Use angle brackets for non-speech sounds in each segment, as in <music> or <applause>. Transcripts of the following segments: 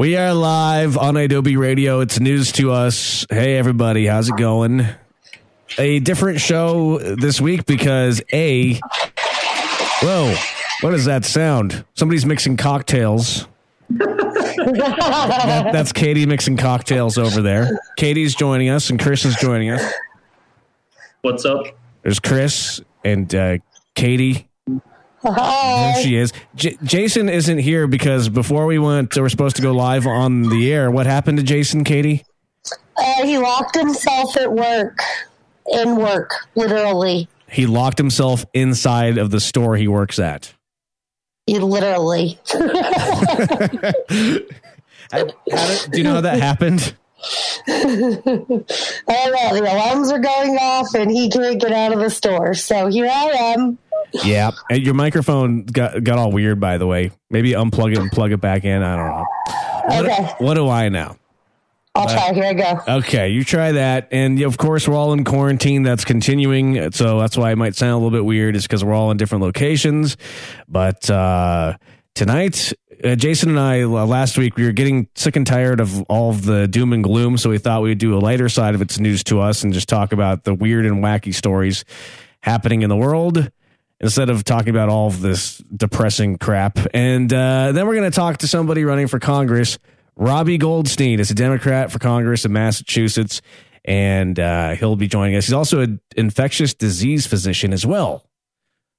We are live on Adobe Radio. It's news to us. Hey, everybody, how's it going? A different show this week because A. Whoa, what is that sound? Somebody's mixing cocktails. That- that's Katie mixing cocktails over there. Katie's joining us, and Chris is joining us. What's up? There's Chris and uh, Katie. There she is. J- Jason isn't here because before we went, we're supposed to go live on the air. What happened to Jason, Katie? Uh, he locked himself at work. In work, literally. He locked himself inside of the store he works at. He literally. <laughs> Do you know how that happened? <laughs> I don't. The alarms are going off, and he can't get out of the store. So here I am. Yeah. And your microphone got got all weird, by the way. Maybe unplug it and plug it back in. I don't know. What, Okay. what do I know? I'll try. Here I go. Okay, you try that, and of course we're all in quarantine. That's continuing, so that's why it might sound a little bit weird. Is because we're all in different locations. But uh, tonight, uh, Jason and I uh, last week we were getting sick and tired of all of the doom and gloom, so we thought we'd do a lighter side of its news to us and just talk about the weird and wacky stories happening in the world instead of talking about all of this depressing crap. And uh, then we're going to talk to somebody running for Congress. Robbie Goldstein is a Democrat for Congress in Massachusetts, and uh, he'll be joining us. He's also an infectious disease physician as well.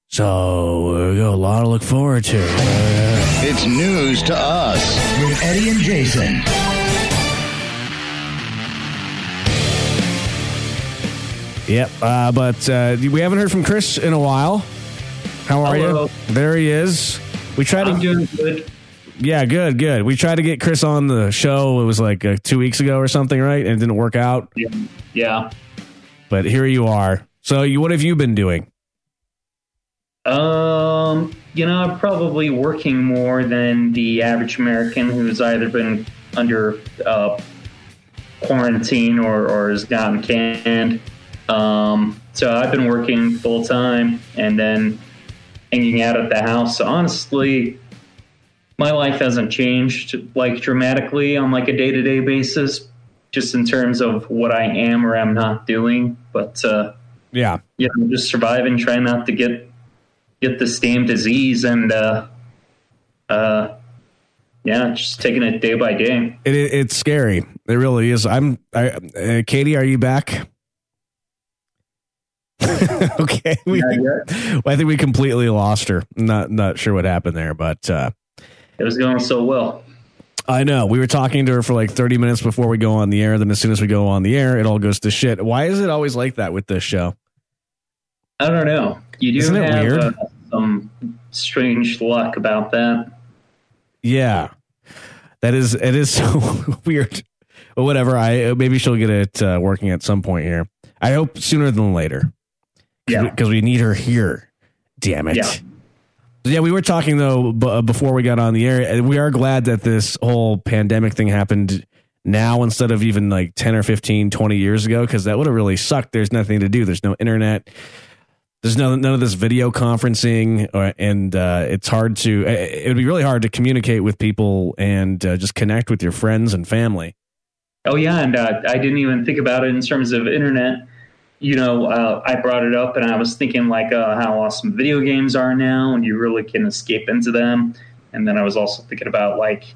So we got a lot to look forward to. It's news to us with Eddie and Jason. Yep, uh, but uh, we haven't heard from Chris in a while. How are Hello. you? There he is. We tried I'm to. doing good. Yeah, good, good. We tried to get Chris on the show. It was like uh, two weeks ago or something, right? And it didn't work out. Yeah. yeah. But here you are. So, you, what have you been doing? Um, you know, I'm probably working more than the average American who's either been under uh, quarantine or, or has gotten canned. Um, so I've been working full time and then hanging out at the house. So honestly, my life hasn't changed like dramatically on like a day to day basis, just in terms of what I am or am not doing. But uh, Yeah. you know, just surviving, trying not to get get this damn disease, and uh, uh, yeah, just taking it day by day. It, it, it's scary. It really is. I'm. I, uh, Katie, are you back? <laughs> okay. We, well, I think we completely lost her. Not not sure what happened there, but uh, It was going so well. I know we were talking to her for like 30 minutes before we go on the air. Then as soon as we go on the air, it all goes to shit. Why is it always like that with this show? I don't know. You do Isn't it have weird? Uh, some strange luck about that. Yeah, that is it is <laughs> so weird. But whatever. I maybe she'll get it uh, working at some point here. I hope sooner than later. Yeah. because we need her here. Damn it. Yeah. Yeah, we were talking though b- uh, before we got on the air. We are glad that this whole pandemic thing happened now instead of even like 10 or 15, 20 years ago because that would have really sucked. There's nothing to do. There's no internet. There's no, none of this video conferencing, or, and uh, it's hard to. It would be really hard to communicate with people and uh, just connect with your friends and family. Oh yeah, and uh, I didn't even think about it in terms of internet. You know, uh, I brought it up, and I was thinking like uh, how awesome video games are now, and you really can escape into them. And then I was also thinking about like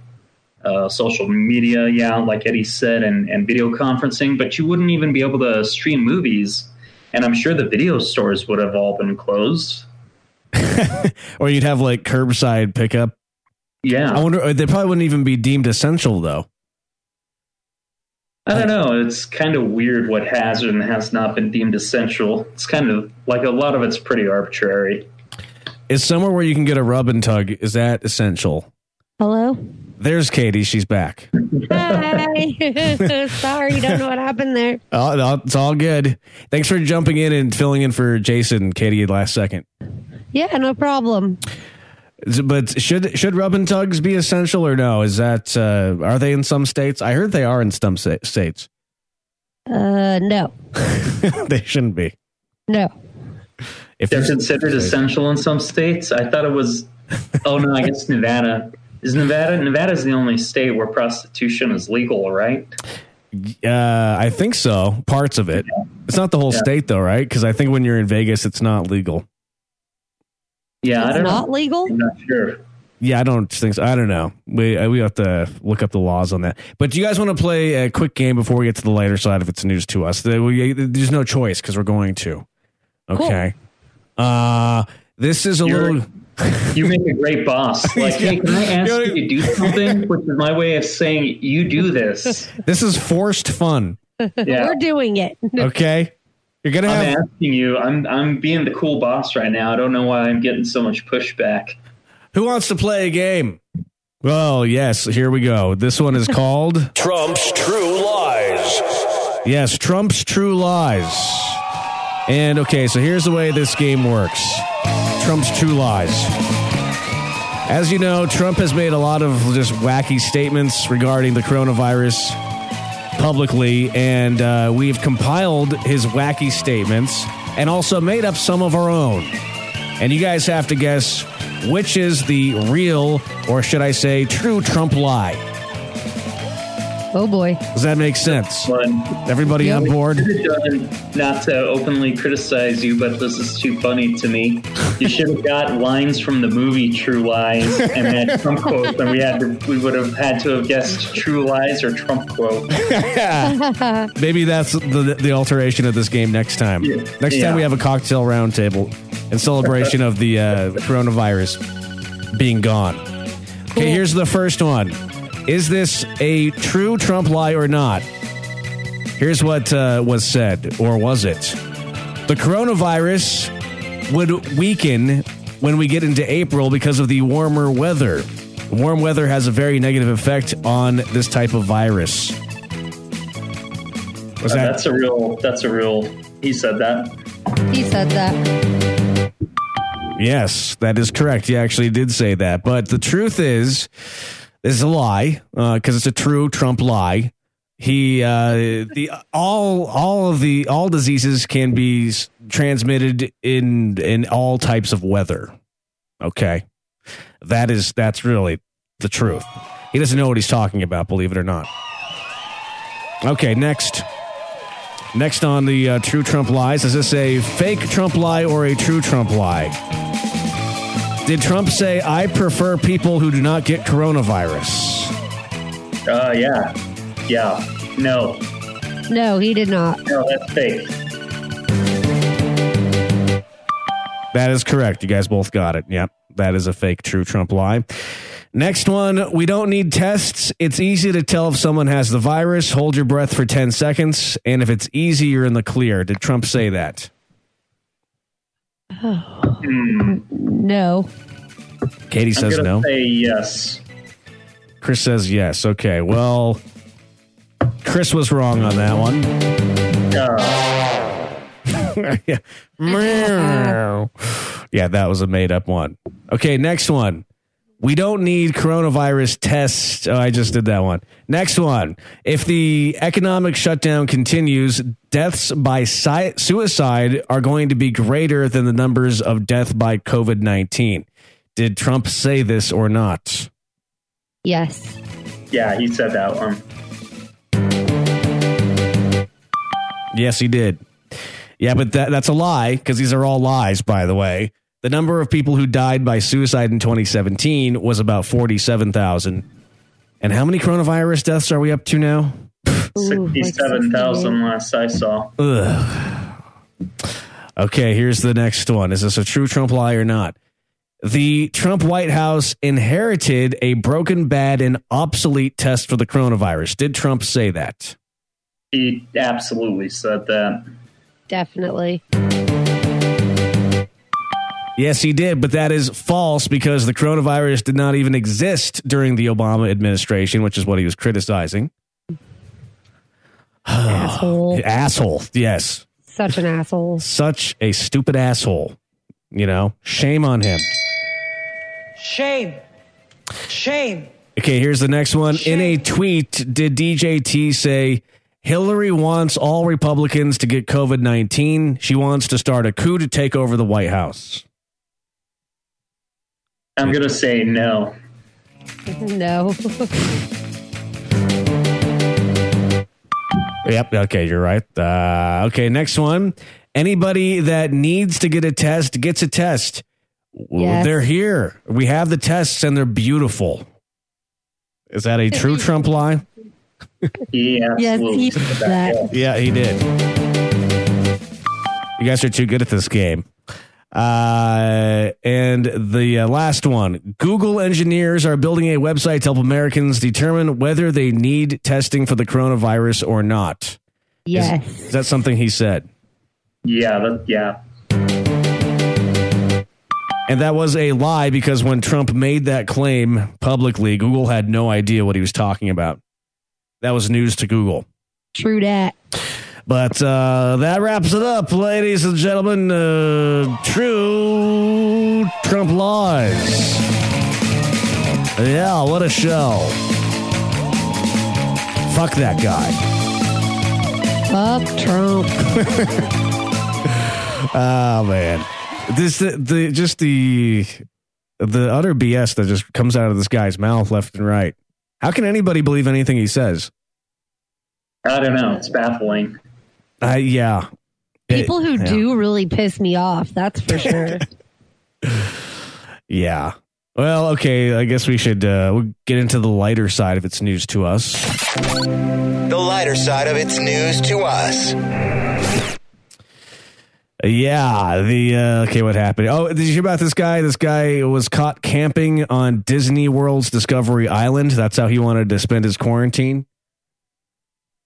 uh, social media, yeah, like Eddie said, and, and video conferencing. But you wouldn't even be able to stream movies, and I'm sure the video stores would have all been closed. <laughs> Or you'd have like curbside pickup. Yeah, I wonder. They probably wouldn't even be deemed essential though. I don't know. It's kind of weird what has and has not been deemed essential. It's kind of like a lot of it's pretty arbitrary. Is somewhere where you can get a rub and tug is that essential? Hello? There's Katie. She's back. Hi. <laughs> Sorry, don't know what happened there. <laughs> Oh, no, it's all good. Thanks for jumping in and filling in for Jason, Katie, last second. Yeah, no problem. But should should rub and tugs be essential or no? Is that uh, are they in some states? I heard they are in some states. Uh, no. <laughs> they shouldn't be. No. If They're considered essential in some states. I thought it was. Oh no, I guess Nevada Is Nevada? Nevada's the only state where prostitution is legal, right? Uh, I think so. Parts of it. It's not the whole Yeah. state though, right? Because I think when you're in Vegas, it's not legal. Yeah, I It's don't not know. legal. I'm not sure. Yeah, I don't think so. I don't know. We uh, we have to look up the laws on that. But do you guys want to play a quick game before we get to the lighter side if it's news to us? There's no choice because we're going to. Okay. Uh this is a You're- little. You make a great boss. <laughs> Like, hey, can I ask you to do something? Which is my way of saying you do this. This is forced fun. Yeah. We're doing it. <laughs> Okay. You're gonna I'm asking you. I'm I'm being the cool boss right now. I don't know why I'm getting so much pushback. Who wants to play a game? Well, yes. Here we go. This one is called <laughs> Trump's True Lies. Yes, Trump's True Lies. And okay, so here's the way this game works Trump's True Lies. As you know, Trump has made a lot of just wacky statements regarding the coronavirus publicly, and uh, we've compiled his wacky statements and also made up some of our own. And you guys have to guess which is the real, or should I say, true Trump lie. Oh boy. Does that make sense? But Everybody on board? done, not to openly criticize you, but this is too funny to me. You should have got lines from the movie True Lies and had Trump quotes, and we had to, we would have had to have guessed True Lies or Trump quote. <laughs> Maybe that's the the alteration of this game next time. Yeah. Next Yeah. time we have a cocktail roundtable in celebration of the uh, coronavirus being gone. Okay, here's the first one. Is this a true Trump lie or not? Here's what uh, was said, or was it? The coronavirus would weaken when we get into April because of the warmer weather. Warm weather has a very negative effect on this type of virus. Was Uh, that that's a real. That's a real. He said that. He said that. Yes, that is correct. He actually did say that. But the truth is, this is a lie because it's a true Trump lie. He uh, the all all of the all diseases can be transmitted in in all types of weather. Okay, that is that's really the truth. He doesn't know what he's talking about, believe it or not. Okay, next. Next on the uh, true Trump lies, is this a fake Trump lie or a true Trump lie? Did Trump say, I prefer people who do not get coronavirus? Uh, yeah, yeah. No, No, he did not. no, that's fake. That is correct. You guys both got it. Yep. That is a fake true Trump lie. Next one. We don't need tests. It's easy to tell if someone has the virus. Hold your breath for 10 seconds. And if it's easy, you're in the clear. Did Trump say that? Oh. No. Katie I'm says no. say yes. Chris says yes. Okay. Well, Chris was wrong on that one. Yeah. <laughs> Meow. <laughs> yeah, that was a made up one. Okay, next one. We don't need coronavirus tests. Oh, I just did that one. Next one. If the economic shutdown continues, deaths by si- suicide are going to be greater than the numbers of death by COVID 19. Did Trump say this or not? Yes. yeah, he said that one. Yes, he did. Yeah, but that, that's a lie because these are all lies, by the way. The number of people who died by suicide in 2017 was about 47,000. And how many coronavirus deaths are we up to now? Sixty-seven thousand last I saw. Ugh. Okay, here's the next one. Is this a true Trump lie or not? The Trump White House inherited a broken, bad, and obsolete test for the coronavirus. Did Trump say that? He absolutely said that. Definitely. Yes, he did, but that is false because the coronavirus did not even exist during the Obama administration, which is what he was criticizing. <sighs> asshole. Asshole. Yes. Such an asshole. Such a stupid asshole. You know, shame on him. Shame. Shame. Okay, here's the next one. In a tweet, did DJT say Hillary wants all Republicans to get COVID 19? She wants to start a coup to take over the White House. I'm gonna say no. <laughs> no. Yep. Okay, you're right. Uh, okay, next one. Anybody that needs to get a test gets a test. Yes. They're here. We have the tests and they're beautiful. Is that a true Trump lie? He Yes, he did that. that. Yeah, he did. You guys are too good at this game. Uh, and the uh, last one Google engineers are building a website to help Americans determine whether they need testing for the coronavirus or not. Yes. Is that something he said? Yeah, that, yeah. And that was a lie because when Trump made that claim publicly, Google had no idea what he was talking about. That was news to Google. True that. But uh, that wraps it up, ladies and gentlemen. Uh, true Trump lies. Yeah, what a show. Fuck that guy. Fuck Trump. <laughs> Oh man, this the, the just the the utter BS that just comes out of this guy's mouth left and right. How can anybody believe anything he says? I don't know. It's baffling. Uh, yeah. People who Yeah. do really piss me off. That's for sure. <laughs> Yeah. Well, okay. I guess we should uh, we'll get into the lighter side of its news to us. The lighter side of its news to us. Yeah. The uh, okay. What happened? Oh, did you hear about this guy? This guy was caught camping on Disney World's Discovery Island. That's how he wanted to spend his quarantine.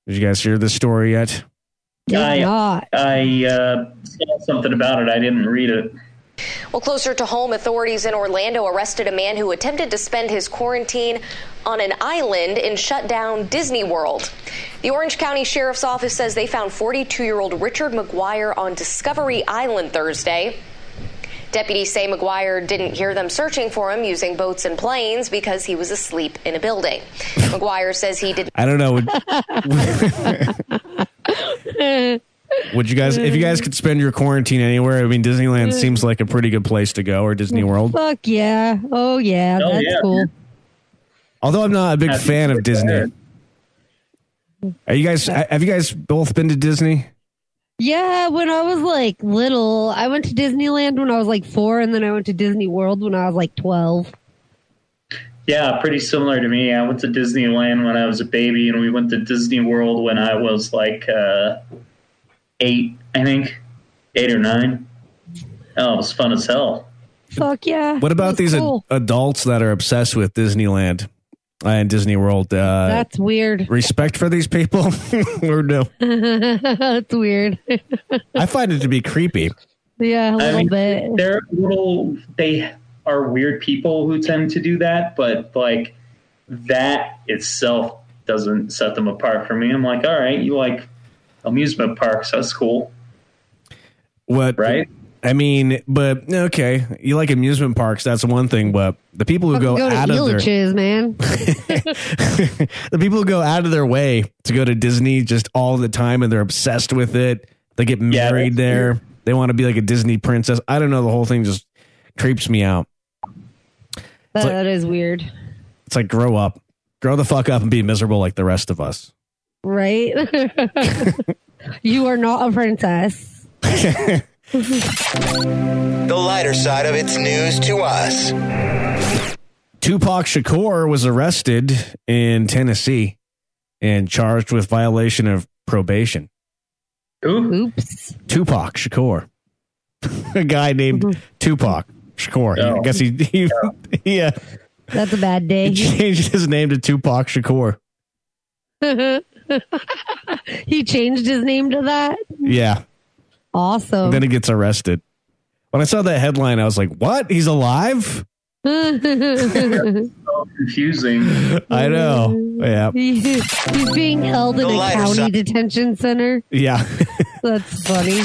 Did you guys hear this story yet? Did I- not. I uh, saw something about it. I didn't read it. Well, closer to home, authorities in Orlando arrested a man who attempted to spend his quarantine on an island in shut down Disney World. The Orange County Sheriff's Office says they found 42 year old Richard McGuire on Discovery Island Thursday. Deputies say McGuire didn't hear them searching for him using boats and planes because he was asleep in a building. <laughs> McGuire says he did I don't know. <laughs> Would, would you guys, if you guys could spend your quarantine anywhere? I mean, Disneyland seems like a pretty good place to go, or Disney World. Fuck yeah. Oh yeah. Oh, That's yeah. cool. Although I'm not a big I think fan of Disney. there. Are you guys? Have you guys both been to Disney? Yeah, when I was like little, I went to Disneyland when I was like four, and then I went to Disney World when I was like twelve. Yeah, pretty similar to me. I went to Disneyland when I was a baby, and we went to Disney World when I was like uh, eight, I think, eight or nine. Oh, it was fun as hell. Fuck yeah. What about That's these ad- adults that are obsessed with Disneyland and Disney World? Uh, That's weird. respect for these people, <laughs> or no? <laughs> That's weird. I find it to be creepy. yeah, a I little mean, bit. they're little. They are weird people who tend to do that, but like that itself doesn't set them apart for me. I'm like, all right, you like amusement parks? That's cool, What? right? I mean, but okay, you like amusement parks. That's one thing, but the people who Fucking go, go out of their Elitch's, man. <laughs> the people who go out of their way to go to Disney just all the time and they're obsessed with it. They get married that's there. weird. They want to be like a Disney princess. I don't know. The whole thing just creeps me out. That, like- that is weird, It's like grow up, grow the fuck up, and be miserable like the rest of us. right? <laughs> you are not a princess. <laughs> The lighter side of its news to us. Tupac Shakur was arrested in Tennessee and charged with violation of probation. Who? Oops. Tupac Shakur, <laughs> a guy named mm-hmm. Tupac Shakur. I Oh. guess he he yeah <laughs> uh, That's a bad day. he changed his name to Tupac Shakur. <laughs> he changed his name to that. Yeah. Awesome. Then he gets arrested. When I saw that headline, I was like, "What? He's alive?" <laughs> Confusing. I know. Yeah, He's being held in The a county side. detention center. yeah. That's funny.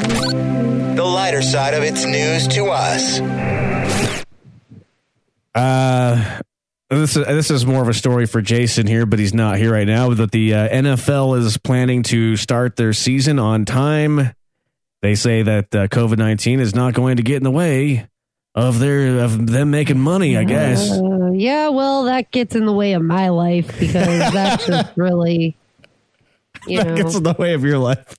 The lighter side of its news to us. Uh, this is this is more of a story for Jason here, but he's not here right now. That the uh, NFL is planning to start their season on time. They say that uh, COVID nineteen is not going to get in the way of their of them making money. I guess. Uh, yeah, well, that gets in the way of my life because <laughs> that's just really, you that know, gets in the way of your life.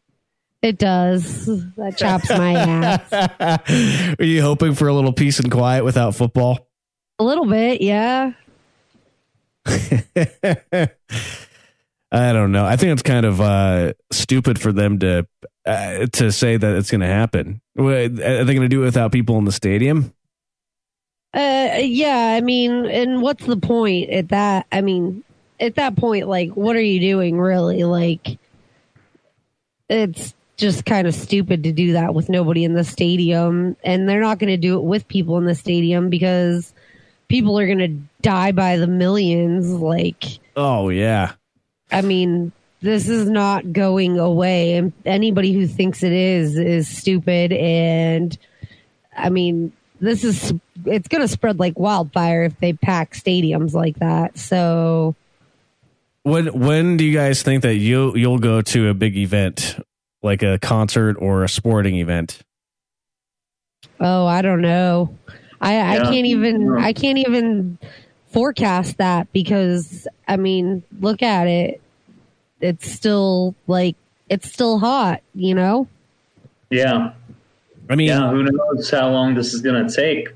it does. That chops my ass. <laughs> Are you hoping for a little peace and quiet without football? A little bit, yeah. <laughs> I don't know. I think it's kind of uh, stupid for them to uh, to say that it's going to happen. Are they going to do it without people in the stadium? Uh, yeah, I mean, and what's the point at that? I mean, at that point, like, what are you doing really? Like, it's just kind of stupid to do that with nobody in the stadium. And they're not going to do it with people in the stadium because people are going to die by the millions. Like, Oh yeah, I mean, this is not going away. And anybody who thinks it is is stupid. And I mean, this is it's going to spread like wildfire if they pack stadiums like that. So when when do you guys think that you you'll go to a big event like a concert or a sporting event? Oh, I don't know. I, I can't even I can't even forecast that because I mean, look at it. It's still like it's still hot, you know? Yeah. I mean, Yeah. Who knows how long this is going to take?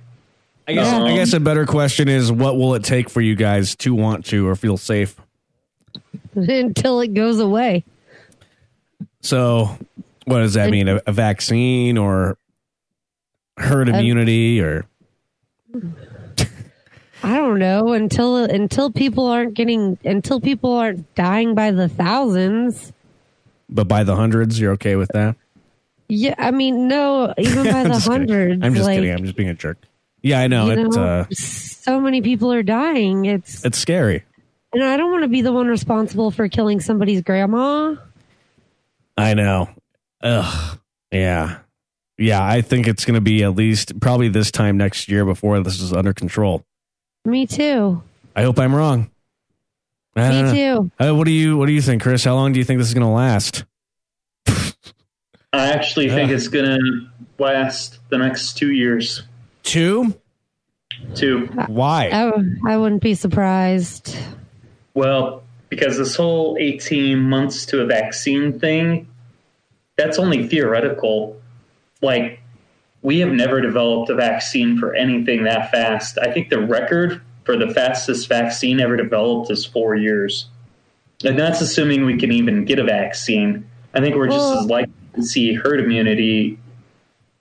I guess Um, I guess a better question is what will it take for you guys to want to or feel safe? <laughs> Until it goes away. So, what does that mean? A, a vaccine or herd Um, immunity or I don't know until until people aren't getting until people aren't dying by the thousands. but by the hundreds, you're okay with that? Yeah, I mean, no, even by <laughs> the just kidding. hundreds. I'm just like, kidding. I'm just being a jerk. Yeah, I know. It's know, uh so many people are dying. It's it's scary. and I don't want to be the one responsible for killing somebody's grandma. I know. Ugh. Yeah. Yeah, I think it's going to be at least probably this time next year before this is under control. Me too. I hope I'm wrong. I Me don't too. Uh, what do you What do you think, Chris? How long do you think this is going to last? I actually think Yeah. it's going to last the next two years. Two? Two. Why? I, I wouldn't be surprised. Well, because this whole 18 months to a vaccine thing, that's only theoretical. Like, we have never developed a vaccine for anything that fast. I think the record for the fastest vaccine ever developed is four years. And that's assuming we can even get a vaccine. I think we're just Well- as likely to see herd immunity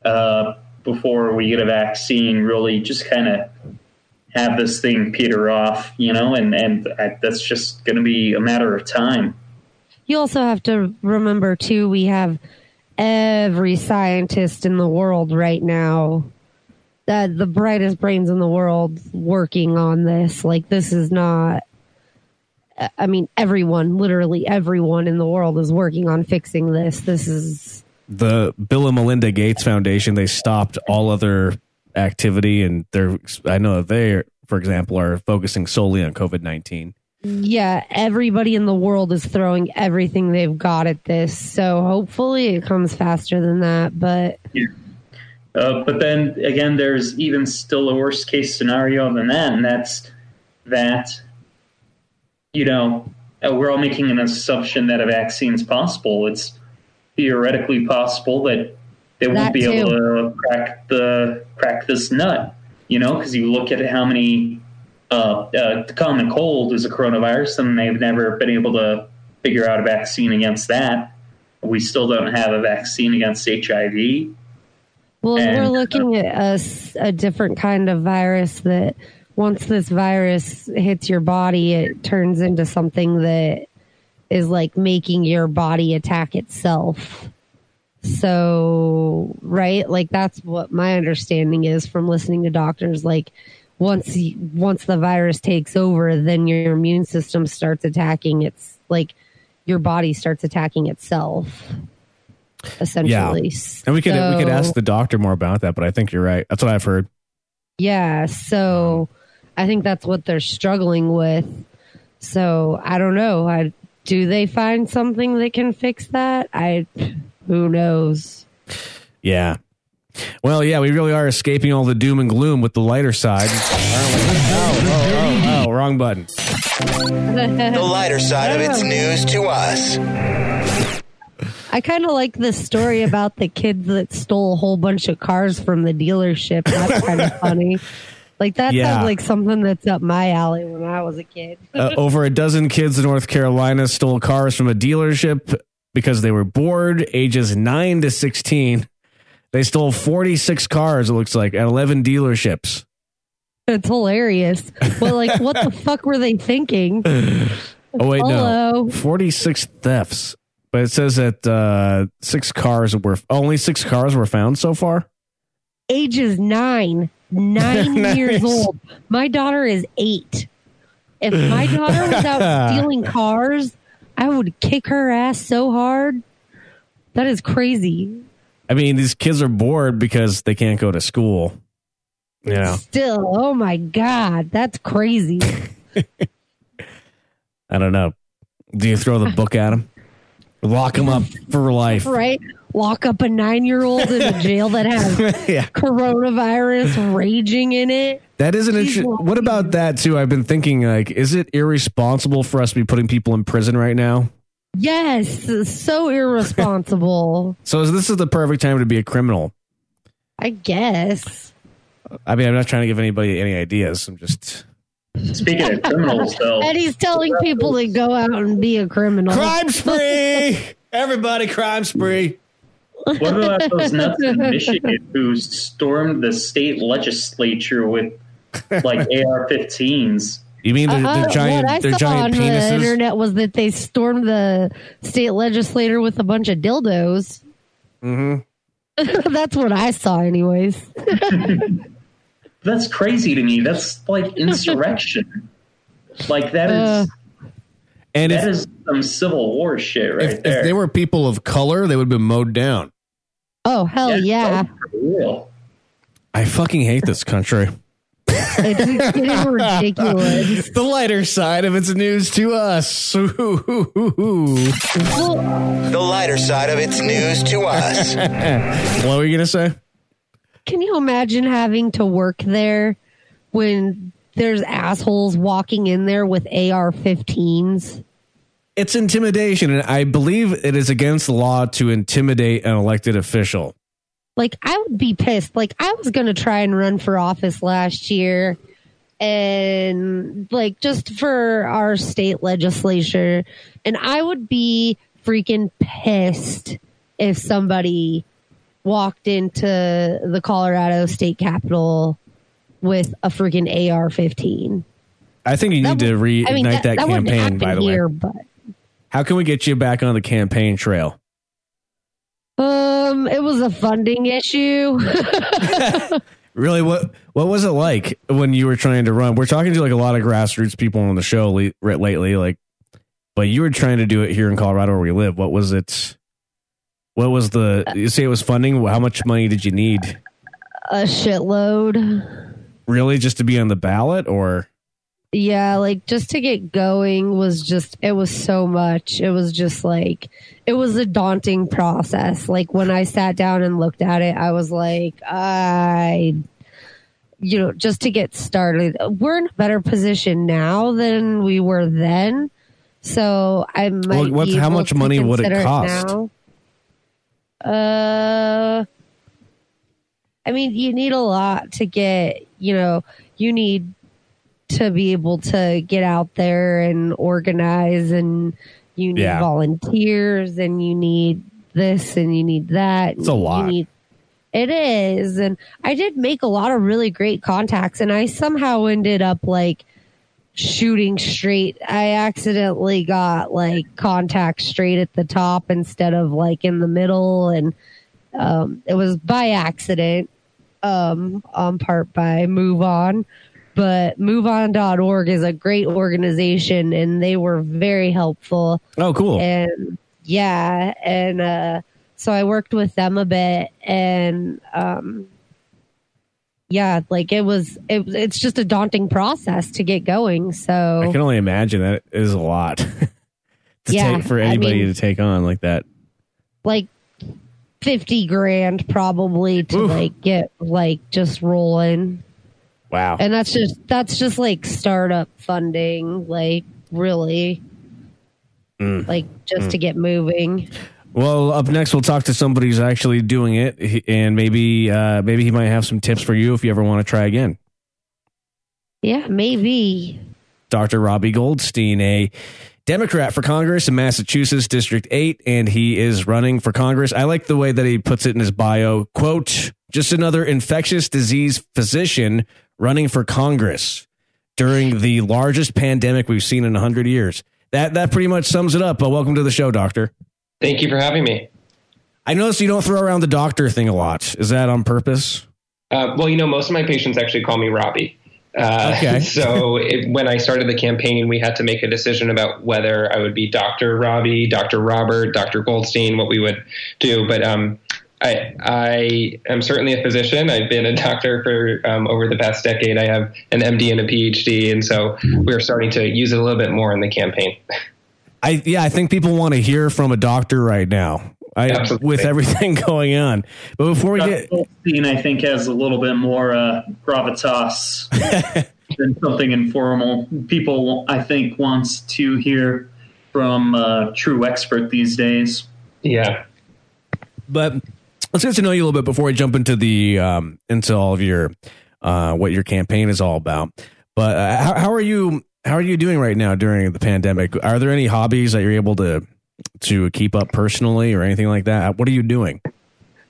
uh, before we get a vaccine really just kind of have this thing peter off, you know, and and I, that's just going to be a matter of time. You also have to remember too. We have every scientist in the world right now, uh, the brightest brains in the world, working on this. Like this is not. I mean, everyone, literally everyone in the world is working on fixing this. This is the Bill and Melinda Gates Foundation they stopped all other activity, and they're I know they, for example, are focusing solely on COVID nineteen. Yeah, everybody in the world is throwing everything they've got at this. So hopefully it comes faster than that. But Uh, but then again, there's even still a worst case scenario than that, and that's that you know uh, we're all making an assumption that a vaccine is possible. It's theoretically possible that they won't be able to crack the crack this nut. You know, because you look at how many uh, uh, the common cold is a coronavirus, and they've never been able to figure out a vaccine against that. We still don't have a vaccine against HIV. Well, And- we're looking at a different kind of virus that once this virus hits your body, it turns into something that is like making your body attack itself. So, right? Like that's what my understanding is from listening to doctors. Like once, once the virus takes over, then your immune system starts attacking. It's like your body starts attacking itself. Essentially. And we could we could ask the doctor more about that, but I think you're right. That's what I've heard. Yeah, so I think that's what they're struggling with. So I don't know. I, do they find something that can fix that? I who knows. Yeah. Well, yeah, we really are escaping all the doom and gloom with the lighter side. aren't? Oh, oh, oh. wrong button. The lighter side of its news to us. I kind of like this story about the kids that stole a whole bunch of cars from the dealership. That's kind of funny. Like that Yeah. sounds like something that's up my alley when I was a kid. Uh, over a dozen kids in North Carolina stole cars from a dealership because they were bored, ages 9 to 16. They stole 46 cars, it looks like, at 11 dealerships. It's hilarious. But like, what the <laughs> fuck were they thinking? Oh, wait, Hello. no. 46 thefts. But it says that uh, six cars were, only six cars were found so far. Ages nine, nine <laughs> Nice. years old. My daughter is eight. If my daughter was out <laughs> stealing cars, I would kick her ass so hard. That is crazy. I mean, these kids are bored because they can't go to school. You know, Still, oh my god, that's crazy. <laughs> I don't know. Do you throw the <laughs> book at them? Lock them up for life. right? Lock up a nine year old in a jail that has <laughs> yeah. coronavirus raging in it. That is an interesting. What about that too? I've been thinking like, is it irresponsible for us to be putting people in prison right now? Yes, so irresponsible. <laughs> So is- this is the perfect time to be a criminal. I guess. I mean, I'm not trying to give anybody any ideas. I'm just Speaking of criminals, though, <laughs> And he's telling people to go out and be a criminal. crime spree. <laughs> Everybody, crime spree. what about those nuts in Michigan who stormed the state legislature with like AR-15s? You mean they're, Uh, they're giant? what I They're saw giant on the internet was that they stormed the state legislator with a bunch of dildos. Mm-hmm. <laughs> That's what I saw, anyways. <laughs> That's crazy to me. That's like insurrection. like that is And that if, is some Civil War shit right if, there. if they were people of color, they would have been mowed down. Oh hell yeah! For. I fucking hate this country. It's getting ridiculous. <laughs> the lighter side of its news to us. <laughs> The lighter side of its news to us. <laughs> What were you gonna say? Can you imagine having to work there when there's assholes walking in there with AR-15s? It's intimidation, and I believe it is against the law to intimidate an elected official. Like I would be pissed. Like I was going to try and run for office last year and like just for our state legislature and I would be freaking pissed if somebody walked into the Colorado state capitol with a freaking AR-15. I think you need That to reignite I mean, that, wouldn't campaign. By the here, way, but how can we get you back on the campaign trail? Um, it was a funding issue. <laughs> Really, what what was it like when you were trying to run? We're talking to like a lot of grassroots people on the show le- lately, like, but you were trying to do it here in Colorado where we live. What was it? What was the? You say it was funding. How much money did you need? a shitload. Really, just to be on the ballot, or Yeah, like just to get going was just it was so much. It was just like it was a daunting process. Like when I sat down and looked at it, I was like, I you know, just to get started. We're in a better position now than we were then. So I might Well, how much to money would it cost? now. Uh I mean, you need a lot to get, you know, you need to be able to get out there and organize and you need Yeah. volunteers and you need this and you need that. It's a lot. Need, it is. And I did make a lot of really great contacts and I somehow ended up like shooting straight. I accidentally got like contact straight at the top instead of like in the middle and um, it was by accident um, on part by MoveOn. But MoveOn.org is a great organization and they were very helpful. oh, cool. And yeah, and uh, so I worked with them a bit and um, yeah, like it was, it, it's just a daunting process to get going. So I can only imagine that is a lot <laughs> to Yeah, take for I anybody mean- to take on like that. like 50 grand probably to Oof. like get like just rolling. Wow. And that's just that's just like startup funding, like really, Mm. like just to get moving. Well, up next we'll talk to somebody who's actually doing it, and maybe uh, maybe he might have some tips for you if you ever want to try again. Yeah, maybe. Dr. Robbie Goldstein, a Democrat for Congress in Massachusetts, District 8, and he is running for Congress. I like the way that he puts it in his bio. Quote, just another infectious disease physician running for Congress during the largest pandemic we've seen in 100 years. That, that pretty much sums it up. But welcome to the show, Doctor. Thank you for having me. I notice you don't throw around the doctor thing a lot. Is that on purpose? Uh, well, you know, most of my patients actually call me Robbie. Uh, Okay. <laughs> so it, when I started the campaign, we had to make a decision about whether I would be Dr. Robbie, Dr. Robert, Dr. Goldstein, what we would do. But um, I, I am certainly a physician. I've been a <laughs> doctor for um, over the past decade. I have an MD and a PhD, and so we're starting to use it a little bit more in the campaign. <laughs> I yeah, I think people want to hear from a doctor right now. I, with everything <laughs> going on. But before we get Goldstein, I think, has a little bit more uh, gravitas than something informal. People, I think, wants to hear from a true expert these days. Yeah. but let's get to know you a little bit before we jump into the um, into all of your uh, what your campaign is all about. But uh, how, how are you? How are you doing right now during the pandemic? Are there any hobbies that you're able to to keep up personally or anything like that? What are you doing?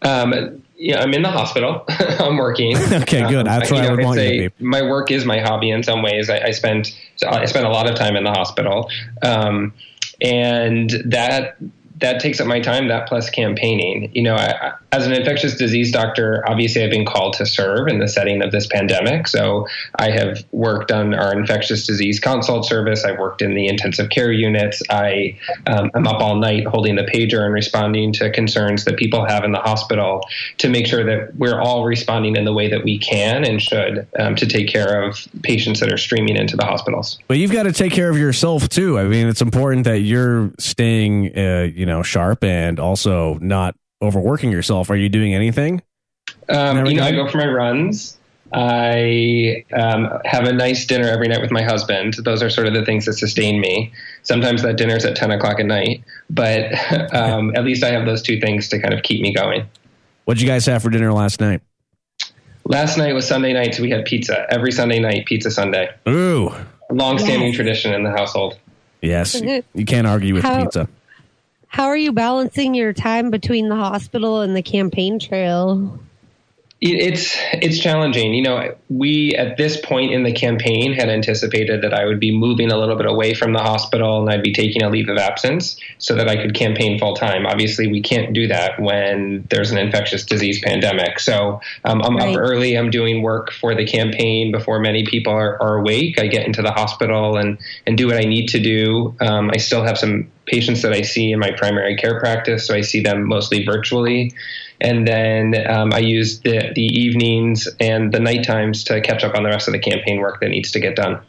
Um, yeah, I'm in the hospital. <laughs> I'm working. <laughs> Okay, good. That's Um, where I would it's want you to a- be. My work is my hobby in some ways. I, I spend I spend a lot of time in the hospital, um, and that that takes up my time. That plus campaigning. You know, I, as an infectious disease doctor, obviously I've been called to serve in the setting of this pandemic. So I have worked on our infectious disease consult service. I've worked in the intensive care units. I um, I'm up all night holding the pager and responding to concerns that people have in the hospital to make sure that we're all responding in the way that we can and should um, to take care of patients that are streaming into the hospitals. But you've got to take care of yourself too. I mean, it's important that you're staying, uh, you know, sharp and also not overworking yourself. Are you doing anything? Um, you know. I go for my runs. I um, have a nice dinner every night with my husband. Those are sort of the things that sustain me. Sometimes that dinner's at 10 o'clock at night, but <laughs> um, at least I have those two things to kind of keep me going. What'd you guys have for dinner last night? Last night was Sunday night, so we had pizza. Every Sunday night, Pizza Sunday. Ooh, A long-standing Yes. tradition in the household. yes. You can't argue with How- pizza. How are you balancing your time between the hospital and the campaign trail? It's it's challenging. You know, we at this point in the campaign had anticipated that I would be moving a little bit away from the hospital and I'd be taking a leave of absence so that I could campaign full time. Obviously, we can't do that when there's an infectious disease pandemic. So um, I'm Right. up early. I'm doing work for the campaign before many people are, are awake. I get into the hospital and and do what I need to do. Um, I still have some patients that I see in my primary care practice, so I see them mostly virtually and then um, I use the the evenings and the night times to catch up on the rest of the campaign work that needs to get done.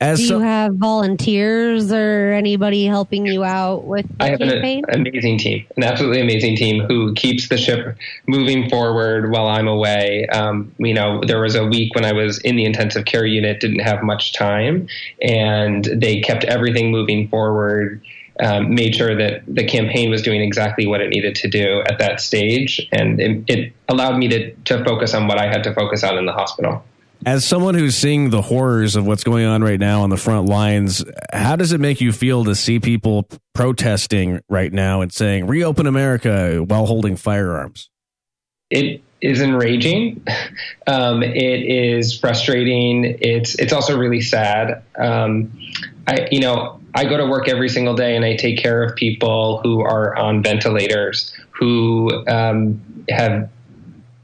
As Do so- you have volunteers or anybody helping you out with the I have an campaign? amazing team, an absolutely amazing team who keeps the ship moving forward while I'm away. Um, you know, there was a week when I was in the intensive care unit, didn't have much time, and they kept everything moving forward. Um, made sure that the campaign was doing exactly what it needed to do at that stage, and it, it allowed me to to focus on what I had to focus on in the hospital. as someone who's seeing the horrors of what's going on right now on the front lines, how does it make you feel to see people protesting right now and saying "Reopen America" while holding firearms? it is enraging. <laughs> Um, it is frustrating. It's it's also really sad. Um, I you know I go to work every single day and I take care of people who are on ventilators who um, have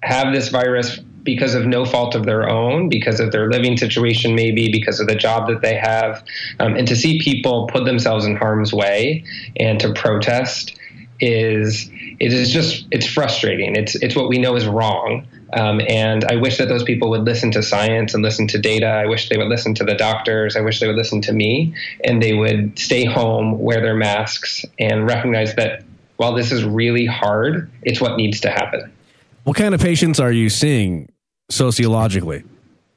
have this virus because of no fault of their own, because of their living situation, maybe because of the job that they have, um, and to see people put themselves in harm's way and to protest is it is just it's frustrating. It's it's what we know is wrong, um, and I wish that those people would listen to science and listen to data. I wish they would listen to the doctors. I wish they would listen to me, and they would stay home, wear their masks, and recognize that while this is really hard, it's what needs to happen. What kind of patients are you seeing sociologically?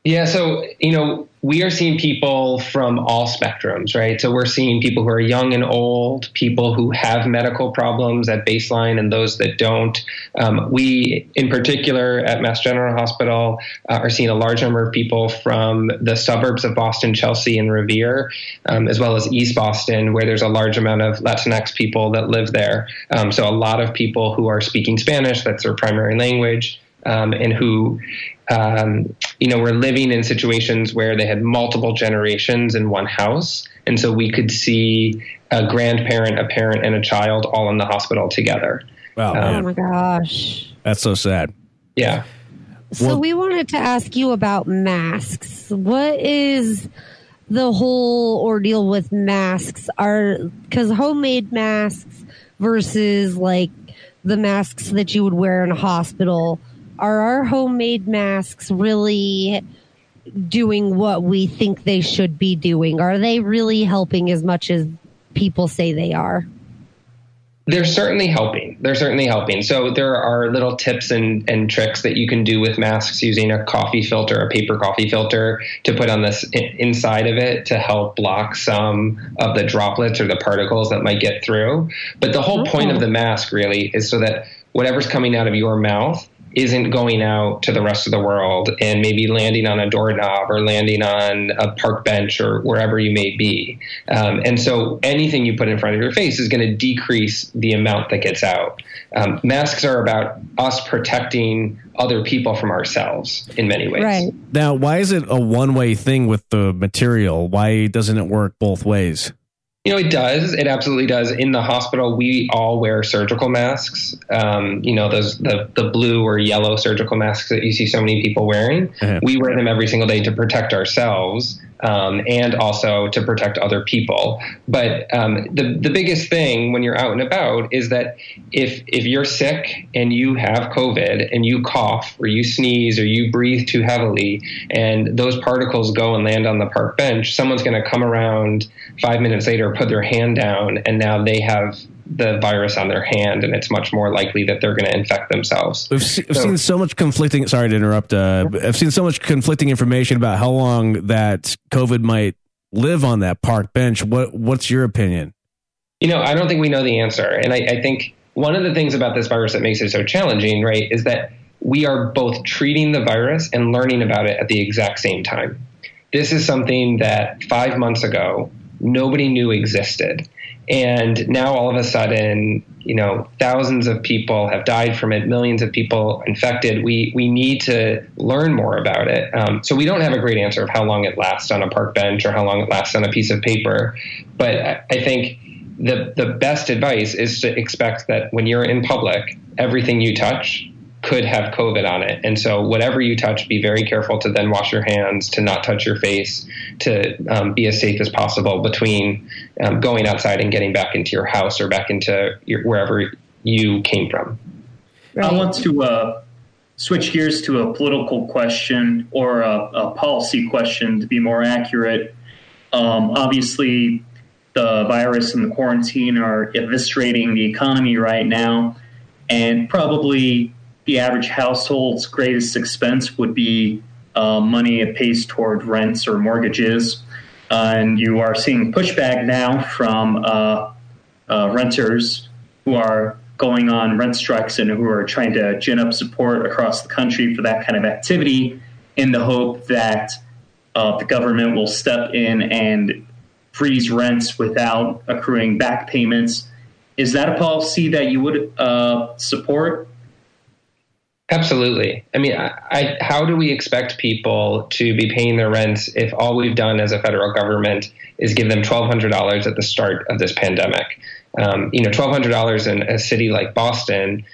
Yeah, so you know we are seeing people from all spectrums, right? So we're seeing people who are young and old, people who have medical problems at baseline, and those that don't. Um, we, in particular, at Mass General Hospital, uh, are seeing a large number of people from the suburbs of Boston, Chelsea, and Revere, um, as well as East Boston, where there's a large amount of Latinx people that live there. Um, so a lot of people who are speaking Spanish, that's their primary language. Um, and who um, you know, were living in situations where they had multiple generations in one house. And so we could see a grandparent, a parent, and a child all in the hospital together. Wow. oh Um, my gosh. That's so sad. yeah. So Well- we wanted to ask you about masks. What is the whole ordeal with masks? Are because homemade masks versus like the masks that you would wear in a hospital. Are our homemade masks really doing what we think they should be doing? Are they really helping as much as people say they are? They're certainly helping. They're certainly helping. So there are little tips and, and tricks that you can do with masks using a coffee filter, a paper coffee filter, to put on this inside of it to help block some of the droplets or the particles that might get through. But the whole point of oh. the mask really is so that whatever's coming out of your mouth isn't going out to the rest of the world and maybe landing on a doorknob or landing on a park bench or wherever you may be. Um, and so anything you put in front of your face is going to decrease the amount that gets out. Um, masks are about us protecting other people from ourselves in many ways. Right. Now, why is it a one way thing with the material? Why doesn't it work both ways? You know, it does. It absolutely does. In the hospital, we all wear surgical masks. Um, you know, those the the blue or yellow surgical masks that you see so many people wearing. Uh-huh. We wear them every single day to protect ourselves um, and also to protect other people. But um, the the biggest thing when you're out and about is that if if you're sick and you have COVID and you cough or you sneeze or you breathe too heavily and those particles go and land on the park bench, someone's going to come around five minutes later, put their hand down, and now they have the virus on their hand, and it's much more likely that they're going to infect themselves. We've, se- I've So- seen so much conflicting. Sorry to interrupt. Uh, but I've seen so much conflicting information about how long that COVID might live on that park bench. What What's your opinion? You know, I don't think we know the answer. And I, I think one of the things about this virus that makes it so challenging, right, is that we are both treating the virus and learning about it at the exact same time. This is something that five months ago, nobody knew existed. And now all of a sudden, you know, thousands of people have died from it, millions of people infected. We we need to learn more about it. Um, so we don't have a great answer of how long it lasts on a park bench or how long it lasts on a piece of paper. But I, I think the the best advice is to expect that when you're in public, everything you touch could have COVID on it. And so, whatever you touch, be very careful to then wash your hands, to not touch your face, to um, be as safe as possible between um, going outside and getting back into your house or back into your, wherever you came from. I want to uh, switch gears to a political question or a, a policy question to be more accurate. Um, obviously, the virus and the quarantine are eviscerating the economy right now, and probably the average household's greatest expense would be uh, money it pays toward rents or mortgages. Uh, and you are seeing pushback now from uh, uh, renters who are going on rent strikes and who are trying to gin up support across the country for that kind of activity in the hope that uh, the government will step in and freeze rents without accruing back payments. Is that a policy that you would uh, support? Absolutely. I mean, I, I, how do we expect people to be paying their rents if all we've done as a federal government is give them $1,200 at the start of this pandemic? Um, you know, $1,200 in a city like Boston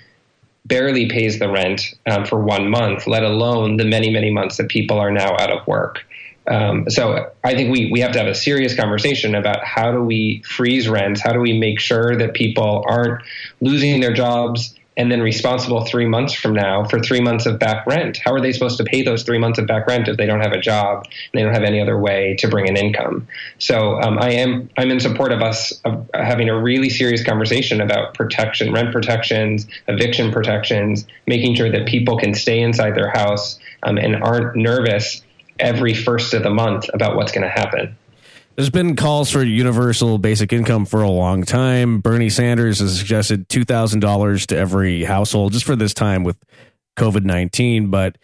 barely pays the rent um, for one month, let alone the many, many months that people are now out of work. Um, so I think we, we have to have a serious conversation about how do we freeze rents? How do we make sure that people aren't losing their jobs and then responsible three months from now for three months of back rent? How are they supposed to pay those three months of back rent if they don't have a job and they don't have any other way to bring an income? So um, I am I'm in support of us of having a really serious conversation about protection, rent protections, eviction protections, making sure that people can stay inside their house um, and aren't nervous every first of the month about what's going to happen. There's been calls for universal basic income for a long time. Bernie Sanders has suggested $2,000 to every household just for this time with COVID 19. But